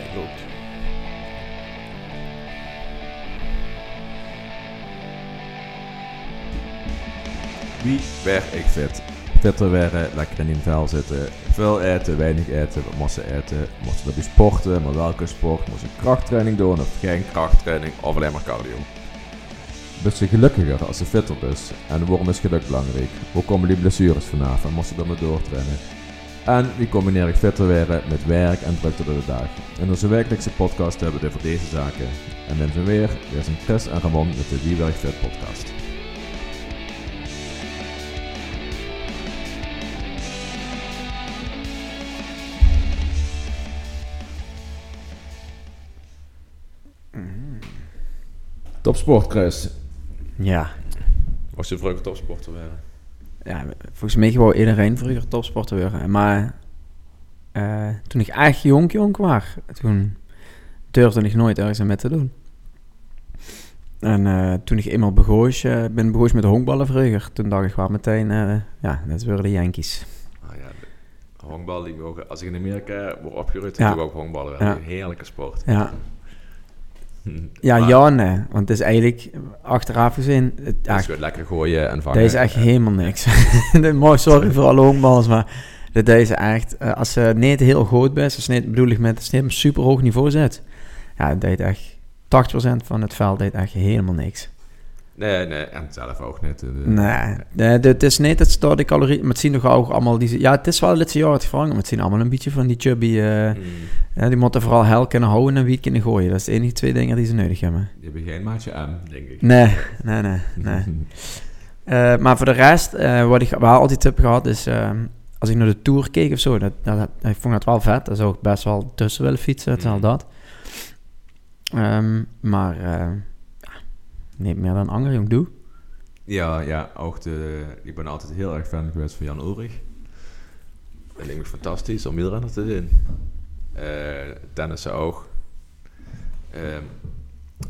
tijd. Wie werd ik fit? Fitter werden, lekker in die vel zitten, veel eten, weinig eten, wat moest ze eten, moest je erbij sporten, maar welke sport, moest je krachttraining doen of geen krachttraining of alleen maar cardio? Ben je gelukkiger als je fitter bent? En waarom is geluk belangrijk? Hoe komen die blessures vanaf en moest je ermee doortrainen? En wie combineer ik fitter werden met werk en drukte door de dag? In onze wekelijkse podcast hebben we het over deze zaken. En dan zijn weer, weer zijn Chris en Ramon met de Wie Werkt Fit podcast. Topsport, Chris. Ja. Was je vroeger topsporter werden? Ja, volgens mij gewoon iedereen vroeger topsporter worden. Maar eh, toen ik echt jong jong was, toen durfde ik nooit ergens aan met te doen. En eh, toen ik eenmaal begon, eh, ben begonnen met de honkballen vroeger, toen dacht ik wel meteen, eh, ja, dat worden de Yankees. Ah ja, honkbal die als ik in Amerika word opgeruid, Ja. doe ik ook honkballen. Ja. Een heerlijke sport. Ja, ja, Maar ja, nee. Want het is eigenlijk, achteraf gezien, het, ja, is lekker gooien en vangen. Deze is echt helemaal niks. Mooi, sorry voor alle honkballers, maar dat deze echt, eh, als ze niet heel groot bent, als ze niet, bedoel ik met, als niet op een super hoog niveau zit, ja, dat deed echt, 80% van het veld deed echt helemaal niks. Nee, nee, en zelf ook niet. eh, de- Nee, nee, het is niet dat door de calorie, maar het zien nog ook allemaal die, ja, het is wel het laatste jaar het vervangen, maar het zien allemaal een beetje van die chubby, eh, Mm, die moeten vooral hel kunnen houden en wiet kunnen gooien. Dat is de enige twee dingen die ze nodig hebben. Die hebben geen maatje M, denk ik. Nee, nee, nee, nee. Eh, maar voor de rest, eh, wat ik wel altijd heb gehad, is als ik naar de Tour keek of zo, dat, dat, dat- ik vond dat wel vet. Daar zou ik best wel tussen willen fietsen, het is al Mhm. dat. Ehm, maar eh, niet meer dan anger, jong, doe. Ja, ja, ook de, ik ben altijd heel erg fan geweest van Jan Ulrich. Dat lijkt me fantastisch om wielrenner te doen. Eh tennissen ook. Ehm,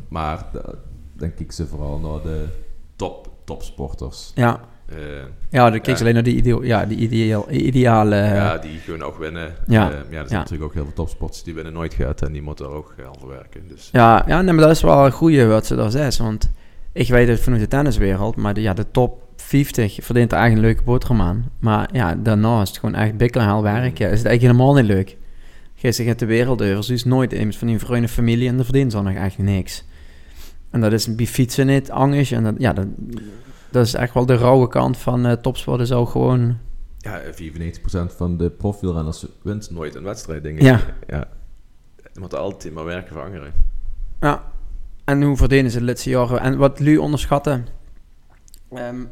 maar da- dan kijk ze vooral naar de top, topsporters. Ja, Eh, ja dan Ja. ze alleen naar die, ideo ja, die ideaal, ideale... ja, die kunnen ook winnen. ja. Eh, ja, er zijn Ja. natuurlijk ook heel veel topsporters die winnen nooit gaat en die moeten er ook aan verwerken. Dus Ja, ja nee, maar dat is wel een goede wat ze daar zegt. Want ik weet het vanuit de tenniswereld, maar de, ja, de top 50 verdient er eigenlijk een leuke boterham aan. Maar ja, daarna is het gewoon echt hel werken. Is het eigenlijk helemaal niet leuk. Gisteren gaat de wereld over, is nooit iemand van die vrienden familie en dan verdient ze nog eigenlijk niks. En dat is bij fietsen niet angst. En dat, ja, dat, dat is echt wel de rauwe kant van eh topsport. is ook gewoon... ja, 95% van de profielrenners wint nooit een wedstrijd, denk ik. Ja. ja. Je moet altijd maar werken voor anderen. Ja, en hoe verdienen ze de laatste jaren? En wat Lu onderschatten, ehm,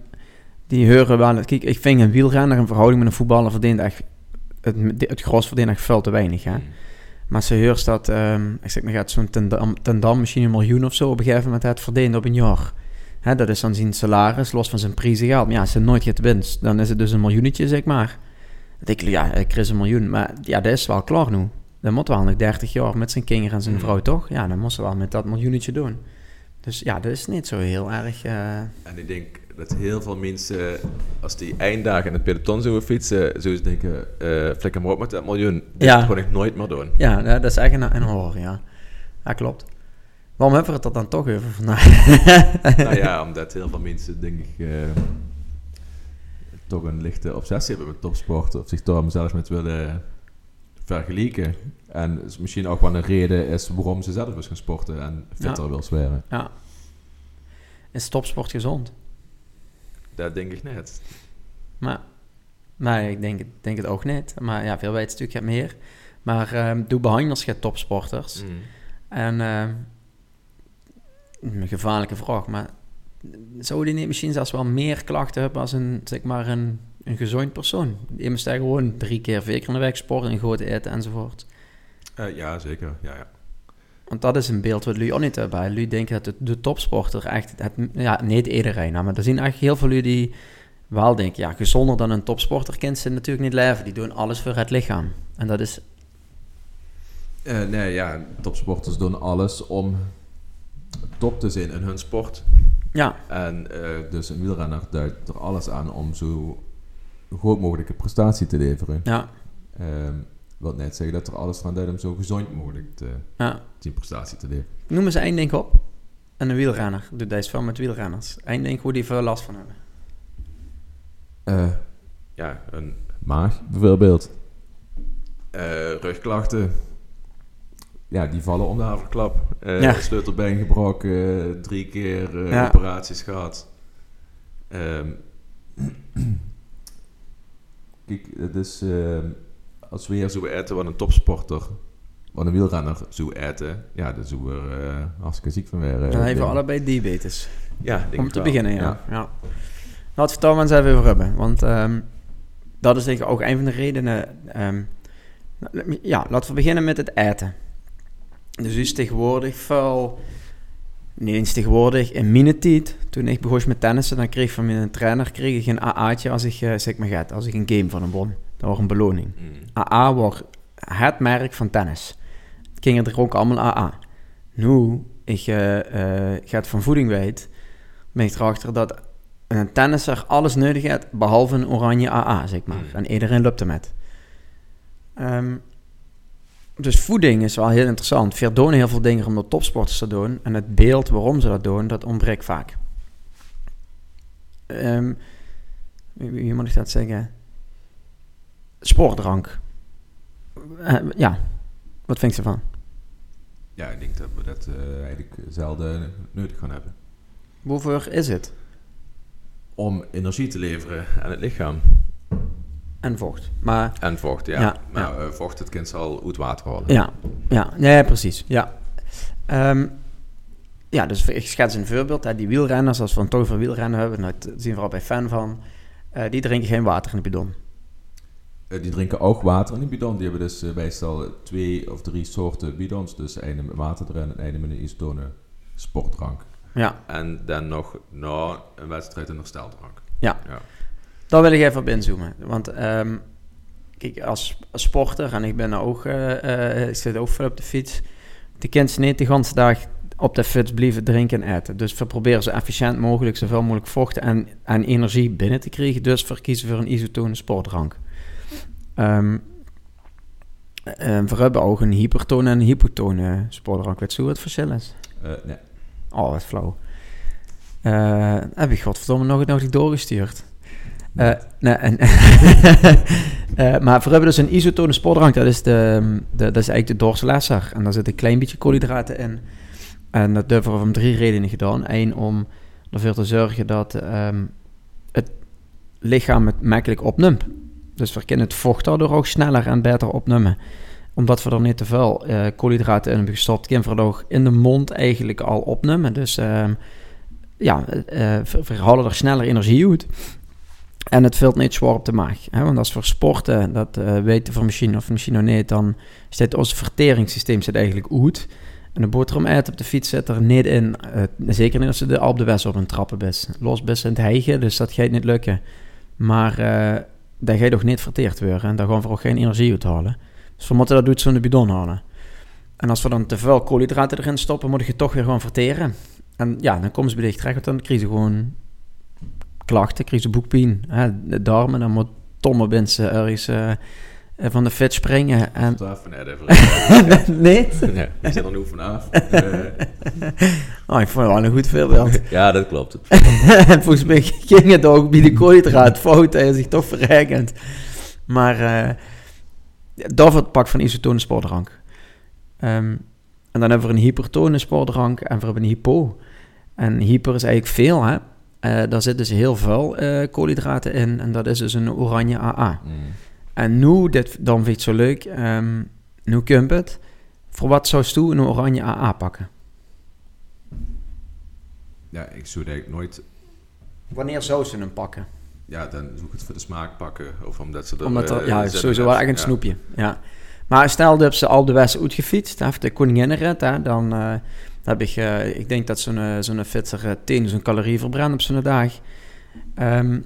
die horen wel... Kijk, ik vind een wielrenner in verhouding met een voetballer verdient echt... Het, het gros verdient echt veel te weinig, hè. Mm. Maar ze hoort dat, ehm, ik zeg maar, gaat zo'n ten, Dam- ten Dam misschien een miljoen of zo op een gegeven moment het verdient op een jaar. Hè, dat is dan zijn salaris, los van zijn prijzengeld. Maar ja, als ze nooit gaat winst, dan is het dus een miljoenetje, zeg maar. Denk ik, ja, ik krijg een miljoen. Maar ja, dat is wel klaar nu. Dan moet wel nog 30 jaar met zijn kinderen en zijn Mm. vrouw, toch? Ja, dan moet ze wel met dat miljoenetje doen. Dus ja, dat is niet zo heel erg... eh, En ik denk dat heel veel mensen, als die einddagen in het peloton zouden fietsen, zouden denken, flikker maar op met dat miljoen. Ja. kon ik nooit meer doen. ja, dat is echt een, een horror, ja. Ja, klopt. Waarom hebben we het er dan toch over vandaag? nou ja, omdat heel veel mensen, denk ik, eh, toch een lichte obsessie hebben met topsport. Of zich door zelfs met willen vergelijken. En is misschien ook wel een reden is waarom ze zelf eens gaan sporten en fitter Ja. wil zweren. Ja. Is topsport gezond? Dat denk ik net. Maar, nee, ik denk, het- denk het ook niet. Maar ja, veel weten natuurlijk meer. Maar ehm doe behandels je topsporters. Mm. En ehm, een gevaarlijke vraag, maar zou die niet misschien zelfs wel meer klachten hebben als een, zeg maar, een, een gezond persoon? Iemand die gewoon drie keer, vier keer in de week sporten en goed eten enzovoort. Eh, ja, zeker. Ja, ja. Want dat is een beeld wat jullie ook niet hebben. Jullie denken dat de, de topsporter echt... Het, ja, niet iedereen, maar er zien eigenlijk heel veel jullie die wel denken... Ja, gezonder dan een topsporter kent ze natuurlijk niet leven. Die doen alles voor het lichaam. En dat is... Eh, nee, ja, topsporters doen alles om top te zijn in hun sport. Ja, En eh, dus een wielrenner duidt er alles aan om zo goed mogelijke prestatie te leveren. ja, Ehm, wil net zeggen dat er alles aan doet om zo gezond mogelijk te, Ja. die prestatie te leveren. Noem eens één ding op. En een wielrenner. Doet deze veel met wielrenners. Eén ding hoe die veel last van hebben. Eh, ja, een maag bijvoorbeeld. Eh, rugklachten. Ja, die vallen om de haverklap. Eh Ja. Sleutelbeen gebroken, drie keer eh, Ja. operaties gehad. Ehm, kijk, het is... ehm, als we hier zo eten wat een topsporter, wat een wielrenner zo eten, ja, dan zijn we er eh, hartstikke ziek van weer. eh, Dan hebben we ik. allebei diabetes. Ja, denk Om ik te wel. beginnen, ja. ja. Laten we het dan eens even over hebben. Want ehm, dat is denk ik ook een van de redenen. ehm, nou, ja, laten we beginnen met het eten. Dus u is tegenwoordig veel... Niet eens tegenwoordig, in mijn tijd, toen ik begon met tennissen, dan kreeg ik van mijn trainer kreeg ik een AA'tje als ik, eh, zeg maar gaat, als ik een game van hem won. Dat was een beloning. Mm. AA was het merk van tennis. Het ging er ook allemaal AA. Nu ik eh, eh, gaat van voeding weet, ben ik erachter dat een tennisser alles nodig heeft, behalve een oranje AA, zeg maar. Mm. En iedereen loopt ermet. Ehm dus voeding is wel heel interessant. Veer doen heel veel dingen om de topsporters te doen. En het beeld waarom ze dat doen, dat ontbreekt vaak. Ehm, wie, moet ik dat zeggen? Sportdrank. Eh, ja, wat vind je ervan? Ja, ik denk dat we dat eh, eigenlijk zelden nodig gaan hebben. Waarvoor is het? Om energie te leveren aan het lichaam. En vocht. Maar En vocht, ja. Ja, maar eh, vocht, het kind zal uit water halen. ja, ja, nee, precies. Ja. Ehm, ja, dus ik schets een voorbeeld. Hè, die wielrenners, als we een toch voor wielrennen hebben, daar zien we vooral bij fan van, eh, die drinken geen water in de bidon. Eh, die drinken ook water in die bidon. Die hebben dus meestal twee of drie soorten bidons. Dus een met water erin en een met een isotone sportdrank. Ja, En dan nog na een wedstrijd een hersteldrank. Ja. ja. Daar wil ik even op inzoomen. Want ehm, kijk, als, als sporter, en ik ben nou ook, eh, eh, ik zit ook veel op de fiets, de kinderen niet de hele dag op de fiets blijven drinken en eten. Dus we proberen zo efficiënt mogelijk zoveel mogelijk vocht en, en energie binnen te krijgen. Dus we kiezen voor een isotone sportdrank. En we hebben ook een hypertone en een hypotone sportdrank. Weet je hoe het verschil is? Eh, nee. Oh, wat flauw. Heb ik godverdomme nog nog niet doorgestuurd. Eh, nee, Eh, maar we hebben dus een isotone sportdrank. Dat is, de, de, dat is eigenlijk de doorslesser. En daar zit een klein beetje koolhydraten in. En dat hebben we om drie redenen gedaan. Eén, om ervoor te zorgen dat ehm, het lichaam het makkelijk opneemt. Dus we kunnen het vocht daardoor ook sneller en beter opnemen. Omdat we er niet te veel eh, koolhydraten in hebben gestopt, kunnen we ook in de mond eigenlijk al opnemen. Dus ehm, ja, we halen er sneller energie uit. En het valt niet zwaar op de maag. Hè? Want als we sporten, dat eh, weten we misschien of nog niet, dan zit ons verteringssysteem zit eigenlijk uit. En de boterham eten op de fiets zit er niet in. eh, zeker niet als ze de Alp de West op een trappen is. Los best in het hijgen, dus dat gaat niet lukken. Maar eh dat gaat toch niet verteerd worden. En daar gaan we ook geen energie uit halen. Dus we moeten dat uit zo'n bidon halen. En als we dan te veel koolhydraten erin stoppen, moet je toch weer gewoon verteren. En ja, dan komen ze bij terecht, want dan krijg je gewoon klachten, je boekpijn, hè, de darmen, dan moet Tomme mensen ergens eh, van de fit springen. En... Vanaf nee? nee, ik zit er nu vanaf. Eh, Oh, ik vond het wel een goed voorbeeld. ja, dat klopt. en volgens mij ging het ook bij de koolhydraat fout en zich toch verrekend. Maar eh dat het pak van isotone sportdrank. Ehm, en dan hebben we een hypertone sportdrank en we hebben een hypo. En hyper is eigenlijk veel, hè. Eh, daar zit dus heel veel eh, koolhydraten in en dat is dus een oranje AA. Mm. En nu, dit, dan vind ik het zo leuk, ehm, nu komt het. Voor wat zou je een oranje AA pakken? Ja, ik zou eigenlijk nooit... Wanneer zou ze hem pakken? Ja, dan zou ik het voor de smaak pakken. Of omdat ze er... Omdat er, eh, ja, zin sowieso wel echt een Ja. snoepje. Ja. Maar stel dat ze al de West uitgefietst, heeft de koninginnenrit, hè, dan heb ik, eh, ik denk dat zo'n eh, zo'n fietser uh, 10 zo'n calorie verbrandt op zo'n dag. Ehm,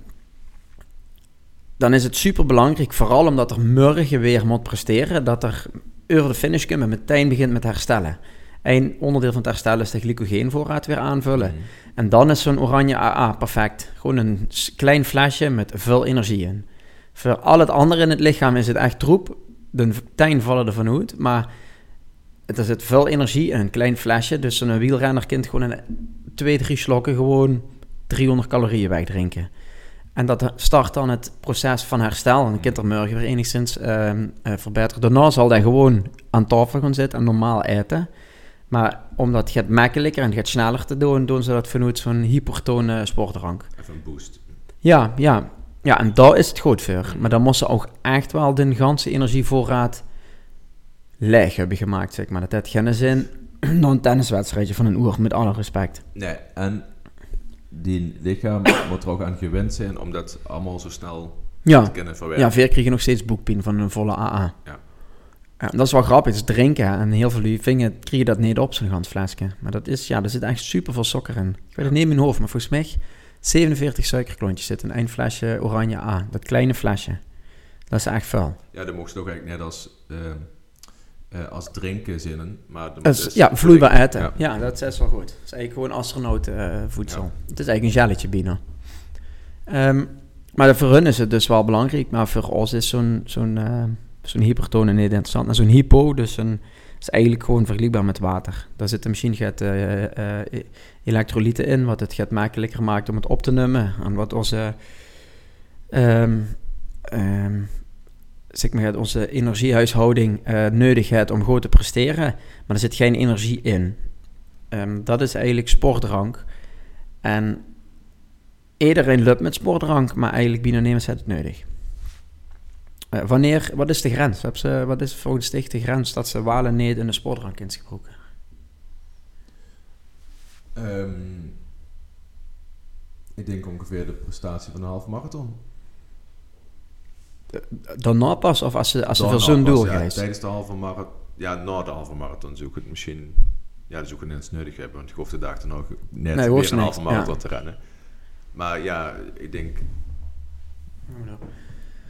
dan is het super belangrijk, vooral omdat er morgen weer moet presteren, dat er over de finish komt en meteen begint met herstellen. Eén onderdeel van het herstellen is de glycogeenvoorraad weer aanvullen. Mm. En dan is zo'n oranje AA perfect. Gewoon een klein flesje met veel energie in. Voor al het andere in het lichaam is het echt troep. de tuin vallen er van uit, maar er zit veel energie in een klein flesje. Dus een wielrenner kent gewoon in twee, drie slokken gewoon 300 calorieën wegdrinken. En dat start dan het proces van herstel. En dan kind er morgen weer enigszins uh, uh, verbeteren. Daarna zal hij gewoon aan tafel gaan zitten en normaal eten. Maar omdat het gaat makkelijker en het gaat sneller te doen, doen ze dat vanuit zo'n hypertone sportdrank. Even een boost. Ja, ja. Ja, en daar is het goed voor. Maar dan moest ze ook echt wel de ganse energievoorraad leeg hebben gemaakt, zeg maar. Dat heeft geen zin dan een tenniswedstrijdje van een uur, met alle respect. Nee, en die lichaam moet er ook aan gewend zijn om dat allemaal zo snel Ja, te kunnen verwerken. ja veer kreeg je nog steeds boekpijn van een volle AA. Ja. Ja, dat is wel grappig, het is drinken. En heel veel vingen kriegen dat niet op, zo'n gans flesje. Maar dat is, ja, er zit echt super veel suiker in. Ik weet het niet in mijn hoofd, maar volgens mij 47 suikerklontjes zitten in één flesje oranje A. Dat kleine flesje. Dat is echt veel. Ja, dan mocht je ook eigenlijk net als, eh, eh, als drinken zinnen. Maar is ja, vloeibaar eten. Ja. Ja. dat is wel goed. Dat is eigenlijk gewoon astronautenvoedsel. Het is eigenlijk een gelletje binnen. Ehm, maar voor hun is het dus wel belangrijk. Maar voor ons is zo'n zo'n eh, zo'n hypertone niet interessant. En zo'n hypo, dus een, is eigenlijk gewoon vergelijkbaar met water. Daar zitten misschien gaat, eh, eh, elektrolyten in, wat het gaat makkelijker maakt om het op te nemen. En wat onze, ehm, ehm, zeg maar, onze energiehuishouding eh nodig heeft om goed te presteren. Maar er zit geen energie in. Ehm, dat is eigenlijk sportdrank. En iedereen loopt met sportdrank, maar eigenlijk binnen ze het nodig. Eh, wanneer, wat is de grens? Ze, wat is volgens dich de grens dat ze walen niet in de sportdrank ingebroken? Ehm, ik denk ongeveer de prestatie van een halve marathon. Daarna pas, of als ze, als ze voor zo'n doel ja? Tijdens de halve marathon, ja, na de halve marathon zoek ik het misschien, ja, dat zoek ik net eens nodig hebben, want ik hoef de dag dan ook net Nee, hoeft weer een halve marathon ja. te rennen. Maar ja, ik denk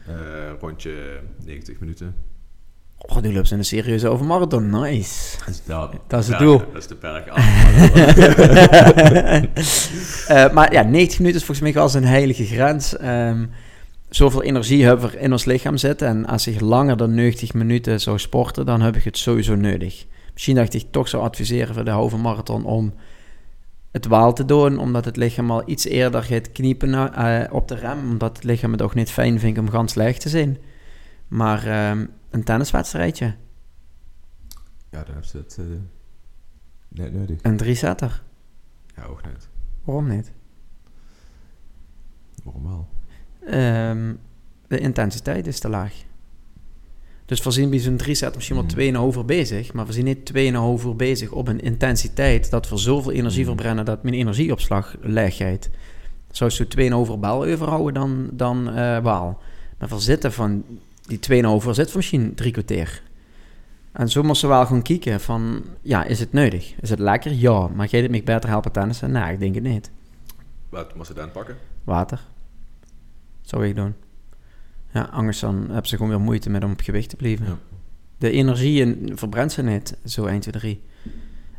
eh, rondje 90 minuten. Oh, die loopt in een serieuze over marathon. Nice. Dat is, dat, is het doel. Dat is de berg af. Eh, maar ja, 90 minuten is volgens mij wel een heilige grens. Ehm, zoveel energie hebben we in ons lichaam zitten. En als ik langer dan 90 minuten zou sporten, dan heb ik het sowieso nodig. Misschien dat ik toch zou adviseren voor de halve marathon om het waal te doen, omdat het lichaam al iets eerder gaat kniepen eh, op de rem, omdat het lichaam het ook niet fijn vindt om ganz leeg te zijn. Maar ehm, een tenniswedstrijdje, ja, dan heb je het eh, net nodig. een drie-setter, Ja, ook net. waarom niet? Normaal. Ehm, de intensiteit is te laag. Dus voorzien bij zo'n drie set misschien wel 2,5 uur bezig, maar we zijn niet 2,5 uur bezig op een intensiteit dat we zoveel energie Mm. verbrennen dat mijn energieopslag leeg gaat. Zou zo 2,5 uur bal overhouden dan, dan eh waal. Maar voor zitten van die 2,5 uur zit voor misschien drie kwartier. En zo moesten we wel gaan kijken van, ja, is het nodig? Is het lekker? Ja. Maar gaat het me beter helpen tennissen? Nee, ik denk het niet. Wat moest je dan pakken? Water. Zou ik doen. Ja, anders dan hebben ze gewoon weer moeite met om op gewicht te blijven. Ja. De energie in, verbrandt ze niet, zo 1, 2, 3.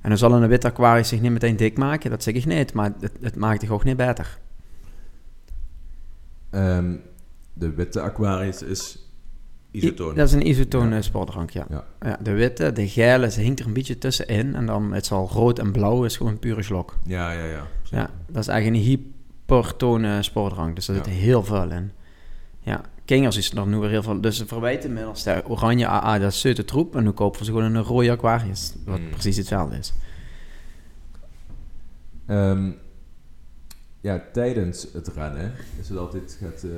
En dan zal een wit aquarius zich niet meteen dik maken, dat zeg ik niet, maar het, het maakt zich ook niet beter. Ehm, de witte Aquarius is isotoon. Dat is een isotone Ja. sportdrank, ja. Ja. ja. De witte, de gele, ze hinkt er een beetje tussenin. En dan, het zal rood en blauw, is gewoon pure slok. Ja, ja, ja. Ja, dat is eigenlijk een hypertone sportdrank, dus daar zit heel veel in. Ja, Kingers is er nu weer heel veel. Dus ze verwijten inmiddels de oranje AA, dat is zeute troep. En nu kopen ze gewoon een rode Aquarius, wat Mm. precies hetzelfde is. Ehm, ja, tijdens het rennen is het altijd eh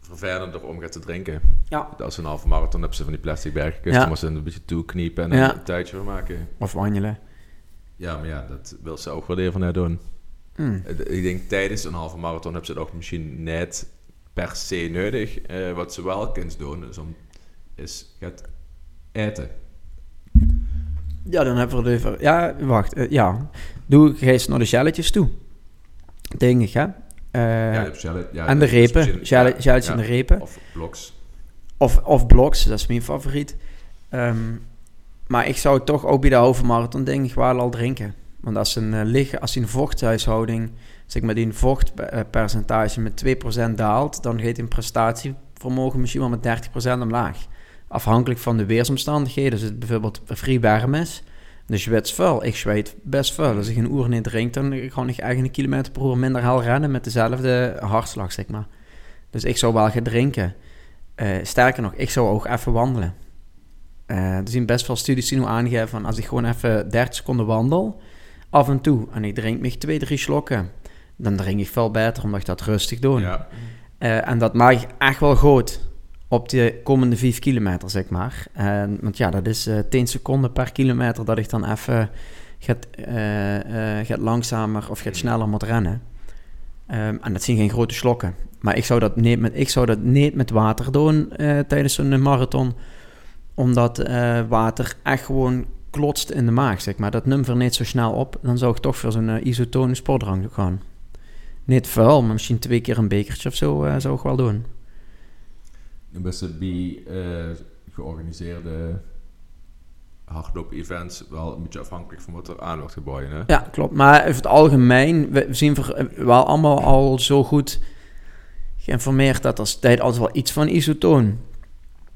vervelender om gaat te drinken. Ja. Als een halve marathon hebben ze van die plastic bergjes, Ja. dan moeten ze een beetje toekniepen en Ja. een tijdje van maken. Of wandelen. Ja, maar ja, dat wil ze ook wel even naar doen. Mm. Eh, Ik denk tijdens een halve marathon hebben ze het ook misschien net per se nodig. Eh, wat ze wel kunnen doen, is, om, is gaat eten. Ja, dan hebben we het even... Ja, wacht. eh, ja. Doe ik eens naar de jelletjes toe. Denk ik, hè? Ja, ja, en de dat repen. ja. en de repen. Of bloks. Of, of bloks, dat is mijn favoriet. Ehm, maar ik zou toch ook bij de halve marathon denk ik wel al drinken. Want als een, eh, liggen, als een vochthuishouding, zeg maar die vochtpercentage met 2% daalt, dan gaat een prestatievermogen misschien wel met 30% omlaag. afhankelijk van de weersomstandigheden. Als het bijvoorbeeld vrij warm is, dus je weet veel. Ik zweet best veel. Als ik een uur niet drink, dan kan ik eigenlijk een kilometer per uur minder hel rennen met dezelfde hartslag, zeg maar. Dus ik zou wel gaan drinken. Uh, sterker nog, ik zou ook even wandelen. Uh, er zijn best veel studies die nu aangeven van als ik gewoon even 30 seconden wandel, af en toe, en ik drink me twee, drie slokken, dan drink ik veel beter omdat ik dat rustig doe. Ja. Uh, en dat maak ik echt wel goed op de komende 5 kilometer, zeg maar. En, want ja, dat is uh, 10 seconden per kilometer dat ik dan even gaat, gaat langzamer of gaat sneller moet rennen. Um, en dat zijn geen grote slokken. Maar ik zou dat niet met, ik zou dat niet met water doen tijdens zo'n marathon. Omdat water echt gewoon klotst in de maag, zeg maar. Dat neemt er niet zo snel op. Dan zou ik toch voor zo'n uh, isotone sportdrank gaan. Niet veel, maar misschien twee keer een bekertje of zo zou ik wel doen. Dan best bij georganiseerde hardloop-events wel een beetje afhankelijk van wat er aan wordt geboden. Hè? Ja, klopt. Maar over het algemeen, we zien wel allemaal al zo goed geïnformeerd dat er tijd altijd wel iets van isotoon.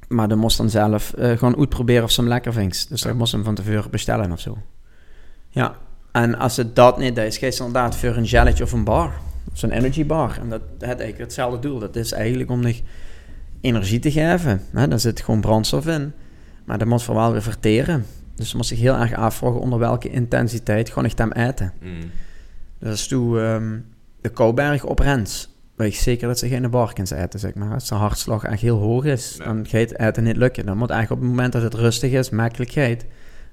Maar dan moest dan zelf uh, gewoon uitproberen of ze hem lekker vindt. Dus ja. dan moest hem van tevoren bestellen of zo. Ja, en als het dat niet is, ga je inderdaad voor een gelletje of een bar. Zo'n energy bar. En dat heeft eigenlijk hetzelfde doel. Dat is eigenlijk om nog energie te geven. Hè? Daar zit gewoon brandstof in. Maar dat moet voor wel weer verteren. Dus je moet zich heel erg afvragen onder welke intensiteit gewoon ik hem eten. Mm. Dus toen um, de Kouberg op Rens weet ik zeker dat ze geen barkens eten, zeg maar. Als de hartslag echt heel hoog is, dan gaat het eten niet lukken. Dan moet eigenlijk op het moment dat het rustig is, makkelijkheid,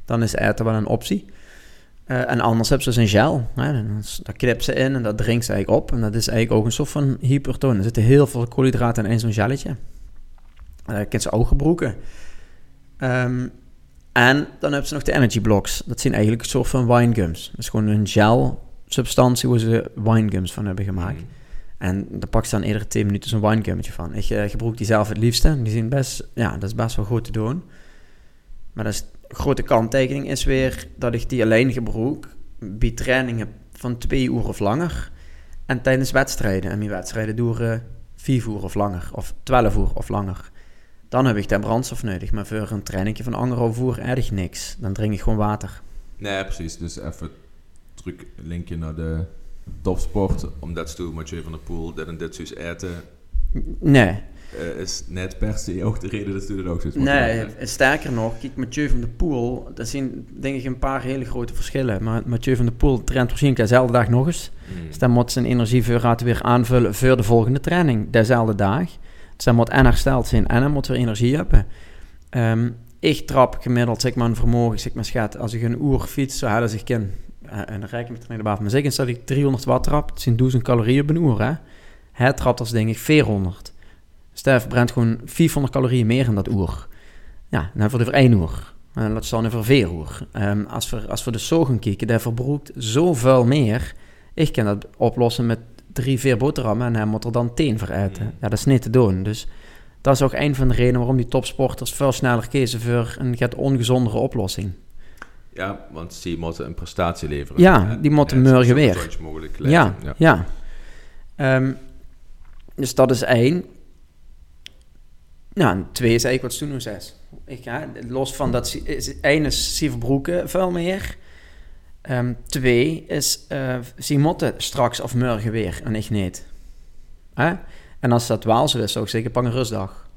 dan is eten wel een optie. Uh, en anders hebben ze dus een gel. Hè? Daar knip ze in en dat drinkt ze eigenlijk op. En dat is eigenlijk ook een soort van hypertoon. Er zitten heel veel koolhydraten in zo'n gelletje. Uh, je ze ook. Um, en dan hebben ze nog de energy blocks. Dat zijn eigenlijk een soort van winegums. Dat is gewoon een gel substantie waar ze winegums van hebben gemaakt. Mm. En daar pak je dan iedere 10 minuten zo'n winegummetje van. Ik uh, gebruik die zelf het liefste. Die zien best, ja, dat is best wel goed te doen. Maar dat grote kanttekening is weer dat ik die alleen gebruik bij trainingen van twee uur of langer. En tijdens wedstrijden. En mijn wedstrijden duren vier uur of langer. Of twaalf uur of langer. Dan heb ik daar brandstof nodig. Maar voor een trainingje van anderhalf uur erg niks. Dan drink ik gewoon water. Nee, precies. Dus even terug linkje naar de topsport, omdat ze Mathieu van der Poel dit en dit zoiets eten. Nee. Uh, is net per se ook de reden dat ze dat ook zo Nee, sterker nog, kijk, Mathieu van der Poel, dat zijn denk ik een paar hele grote verschillen. Maar Mathieu van der Poel traint waarschijnlijk dezelfde dag nog eens. Mm. Dus dan moet zijn energie weer aanvullen voor de volgende training, dezelfde dag. Dus dan moet en hersteld zijn en dan moet weer energie hebben. Um, ik trap gemiddeld, zeg maar, een vermogen, zeg maar, schat, als ik een uur fiets, zo hadden zich ken eh, en dan reken ik met de baan. Maar zeker dat ik 300 watt trap, het zijn 1000 calorieën per uur. Hè? Hij trapt als denk ik 400. Stef verbrandt gewoon 400 calorieën meer in dat uur. Ja, dan voor de voor 1 uur. En dat staan voor 4 uur. Um, als, we, als we de zo gaan kijken, daar verbruikt zoveel meer. Ik kan dat oplossen met drie, vier boterhammen en hij moet er dan 10 voor eten. Mm. Ja, dat is niet te doen. Dus dat is ook een van de redenen waarom die topsporters veel sneller kiezen voor een ongezondere oplossing. Ja, want die moeten een prestatie leveren. Ja, die moeten morgen weer. mogelijk ja, ja. ja. Um, dus dat is één. Nou, twee is eigenlijk wat Stuno zegt. Ik, ja, los van dat, één is ze verbroeken veel meer. Um, twee is, uh, ze moeten straks of morgen weer en ik niet. Hè? En als dat zo is, zou ik zeggen, pak een rustdag.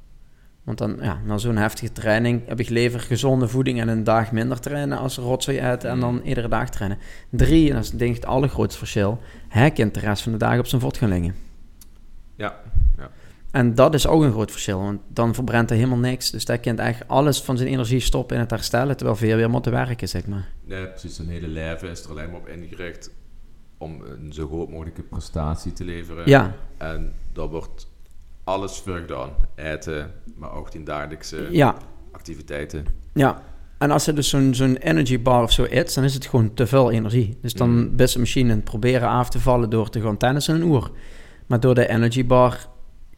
Want dan, ja, na zo'n heftige training heb ik liever gezonde voeding en een dag minder trainen als rotzooi eten en dan iedere dag trainen. Drie, en dat is denk ik het allergrootste verschil, hij kent de rest van de dag op zijn vod gaan liggen. Ja, ja. En dat is ook een groot verschil, want dan verbrandt hij helemaal niks. Dus hij kent eigenlijk alles van zijn energie stoppen in het herstellen, terwijl veel weer moeten werken, zeg maar. Nee, precies. Zijn hele leven is er alleen maar op ingericht om een zo groot mogelijke prestatie te leveren. Ja. En dat wordt alles gedaan. Eten, maar ook die dagelijkse ja. activiteiten. Ja, en als je dus zo'n zo'n energy bar of zo eet, dan is het gewoon te veel energie. Dus dan mm. best een machine proberen af te vallen door te gaan tennissen een uur. Maar door de energy bar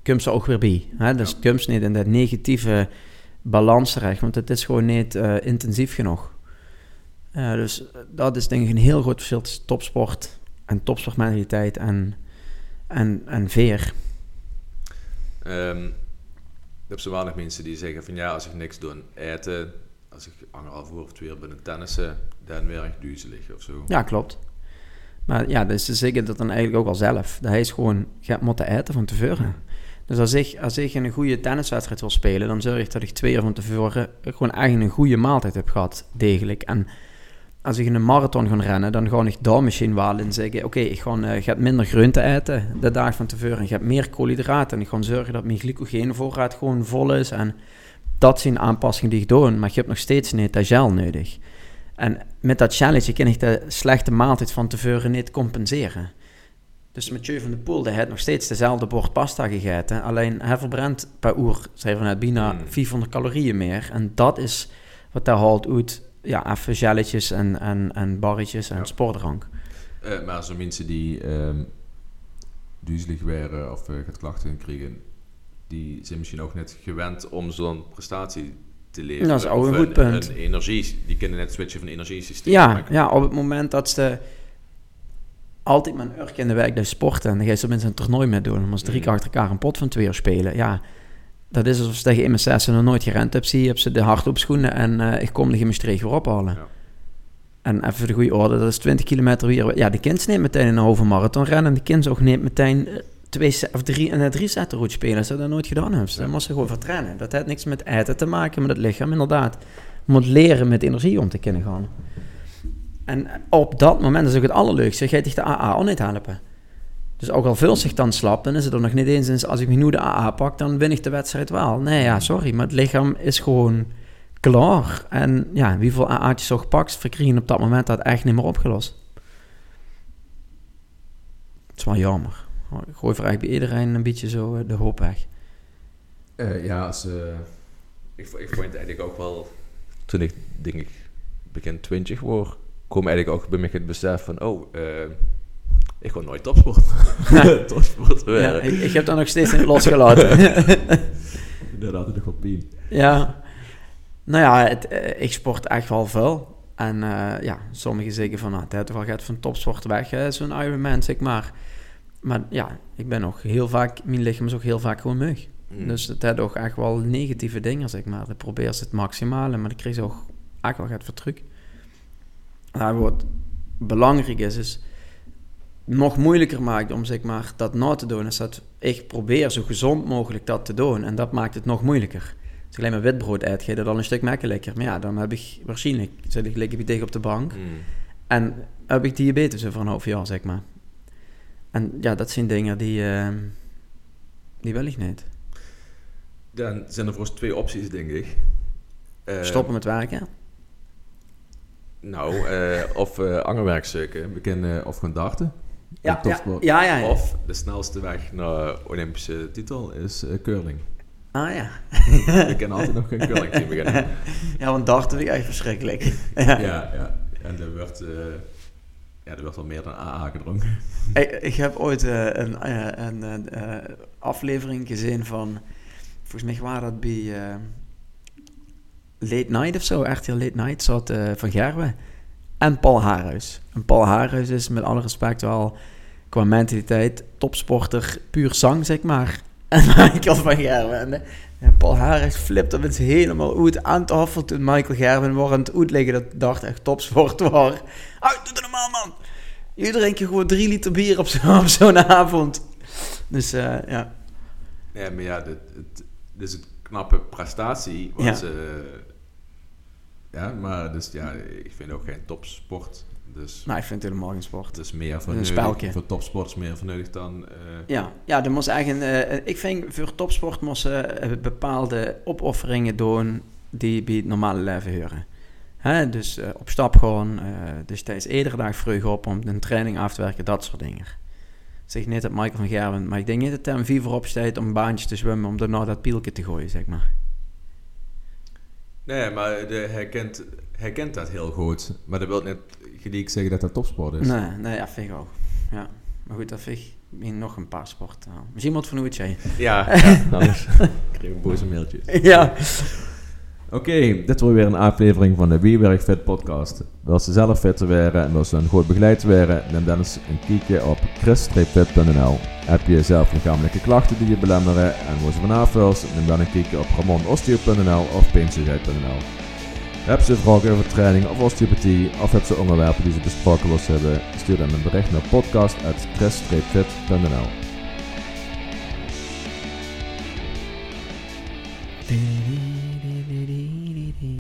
komt ze ook weer bij. Hè? Dus ja. komt niet in dat negatieve balans terecht, want het is gewoon niet uh, intensief genoeg. Uh, dus dat is denk ik een heel groot verschil tussen topsport en topsportmentaliteit en, en, en veer. Um, hebt zo weinig mensen die zeggen van ja, als ik niks doe eten, als ik anderhalf uur of twee uur binnen tennissen, dan werk ik duizelig of zo. Ja, klopt. Maar ja, dus ze zeggen dat dan eigenlijk ook al zelf. Dat hij is gewoon gaat moeten eten van tevoren. Dus als ik, als ik een goede tenniswedstrijd wil spelen, dan zorg ik dat ik twee uur van tevoren gewoon eigenlijk een goede maaltijd heb gehad, degelijk. En als ik in een marathon ga rennen, dan ga ik daar misschien wel in zeggen: Oké, ik ga, uh, ga minder groente eten de dag van tevoren. En ik heb meer koolhydraten. En ik ga zorgen dat mijn glycogeenvoorraad gewoon vol is. En dat zijn aanpassingen die ik doe. Maar je hebt nog steeds niet dat gel nodig. En met dat challenge kan ik de slechte maaltijd van tevoren niet compenseren. Dus Mathieu van de Poel, die heeft nog steeds dezelfde bord pasta gegeten. Alleen hij verbrandt per uur, zei van net, bijna 400 calorieën meer. En dat is wat daar haalt uit, ja, even gelletjes en, en, en barretjes en ja. sportdrank. Uh, maar zo mensen die um, duizelig waren of uh, het klachten krijgen, die zijn misschien ook net gewend om zo'n prestatie te leveren. Dat is ook een goed punt. Een energie, die kunnen net switchen van energiesysteem. Ja, ja, op het moment dat ze altijd mijn urk in de wijk dus sporten en dan ga je zo mensen een toernooi mee doen. Dan moest drie keer achter elkaar een pot van twee uur spelen. Ja, dat is alsof ze tegen MSS nog nooit gerend hebt. Zie je, heb ze de hardloopschoenen en uh, ik kom de gymnastreeg weer ophalen. Ja. En even voor de goede orde, dat is 20 kilometer weer. Ja, de kind neemt meteen een halve marathon rennen. En de kind ook niet meteen twee of drie, en drie zetten route spelen. Ze dat nooit gedaan hebben. Dat moest ze gewoon vertrainen. Dat heeft niks met eten te maken, met het lichaam inderdaad. Moet leren met energie om te kunnen gaan. En op dat moment is ook het allerleukste. Ga je de AA ook niet helpen. Dus ook al veel zich dan slap, dan is het er nog niet eens. Als ik nu de AA pak, dan win ik de wedstrijd wel. Nee, ja, sorry. Maar het lichaam is gewoon klaar. En ja, wie veel AA'tjes ook pakt, verkrijgen op dat moment dat echt niet meer opgelost. Het is wel jammer. Ik gooi voor eigenlijk bij iedereen een beetje zo eh, de hoop weg. Uh, ja, als, uh, ik, ik vond het eigenlijk ook wel... Toen ik, denk ik, begin 20 word, kwam eigenlijk ook bij mij het besef van... Oh, ik ga nooit topsport. topsport ja, ik, ik, heb dat nog steeds niet losgelaten. had ik nog wel pijn. Ja. Nou ja, het, ik sport echt wel veel. En ja, sommigen zeggen van... Nou, het heeft wel gaat van topsport weg, zo'n Ironman, zeg maar maar ja, ik ben nog heel vaak, mijn lichaam is ook heel vaak gewoon mug. Mm. Dus het heeft ook echt wel negatieve dingen, zeg maar. Ik probeer ze het maximale, maar ik kreeg ze ook echt wel gaat verdruk. Nou, wat belangrijk is, is nog moeilijker maakt om zeg maar, dat na te doen, is dat ik probeer zo gezond mogelijk dat te doen. En dat maakt het nog moeilijker. Als ik alleen maar witbrood eet, ga je dan een stuk makkelijker. Maar ja, dan heb ik waarschijnlijk, zit ik lekker tegen op de bank. Mm. En heb ik diabetes over een half jaar, zeg maar. En ja, dat zijn dingen die, uh, die wil ik niet. Dan zijn er voor ons twee opties, denk ik. Uh, Stoppen met werken? Nou, uh, of uh, angerwerk zoeken. We kennen of gaan darten. Ja, ja, ja, ja, Of de snelste weg naar Olympische titel is curling. Ah ja. We kennen altijd nog geen curling team beginnen. Ja, want darten vind ik echt verschrikkelijk. ja, ja. En er werd ja, er werd wel meer dan AA gedronken. Ik, ik heb ooit uh, een, uh, een uh, aflevering gezien van... Volgens mij waren dat bij Late Night of zo. Echt heel Late Night zat Van Gerwen. En Paul Haarhuis. En Paul Haarhuis is met alle respect wel qua mentaliteit topsporter, puur zang, zeg maar. En Michael van Gerwen. En Paul Harris flipte het helemaal uit aan tafel toen Michael Gerben waren aan het uitleggen dat dacht echt topsport was. Ah, doe het normaal man. Je drinkt je gewoon drie liter bier op zo'n zo avond. Dus uh, ja. Ja, maar ja, dit, is een knappe prestatie. Wat ja. Ze, ja, maar dus ja, ik vind ook geen topsport. Dus, nou, ik vind het helemaal geen sport. Dus meer voor, een voor topsport is meer verneudigd dan... Uh... Ja, ja er moest eigenlijk, uh, ik vind voor topsport moesten uh, bepaalde opofferingen doen die bij het normale leven horen. Hè? Dus op stap gaan, dus tijdens iedere dag vroeg op om een training af te werken, dat soort dingen. zeg niet dat Michael van Gerwen, maar ik denk niet dat hij een vier voorop staat om een baantje te zwemmen, om daarna dat pielke te gooien, zeg maar. Nee, maar de, hij, kent, hij kent dat heel goed. Maar dat wil net gelijk zeggen dat dat topsport is. Nee, nee ja, vind ik ook. Ja. Maar goed, dat vind ik nog een paar sporten. Misschien moet van hoe het Ja, ja anders krijg ik boze mailtjes. Ja. Oké, dit was weer een aflevering van de Wie Werk Fit podcast. Wil ze zelf fit werden en wil ze dan goed begeleid worden, neem dan eens een kijkje op chris-fit.nl. Heb je zelf lichamelijke klachten die je belemmeren en wil ze wilt, neem dan een kijkje op ramonosteo.nl of peensuicide.nl. Heb ze vragen over training of osteopathie of heb ze onderwerpen die ze besproken willen hebben, stuur dan een bericht naar podcast.chris-fit.nl.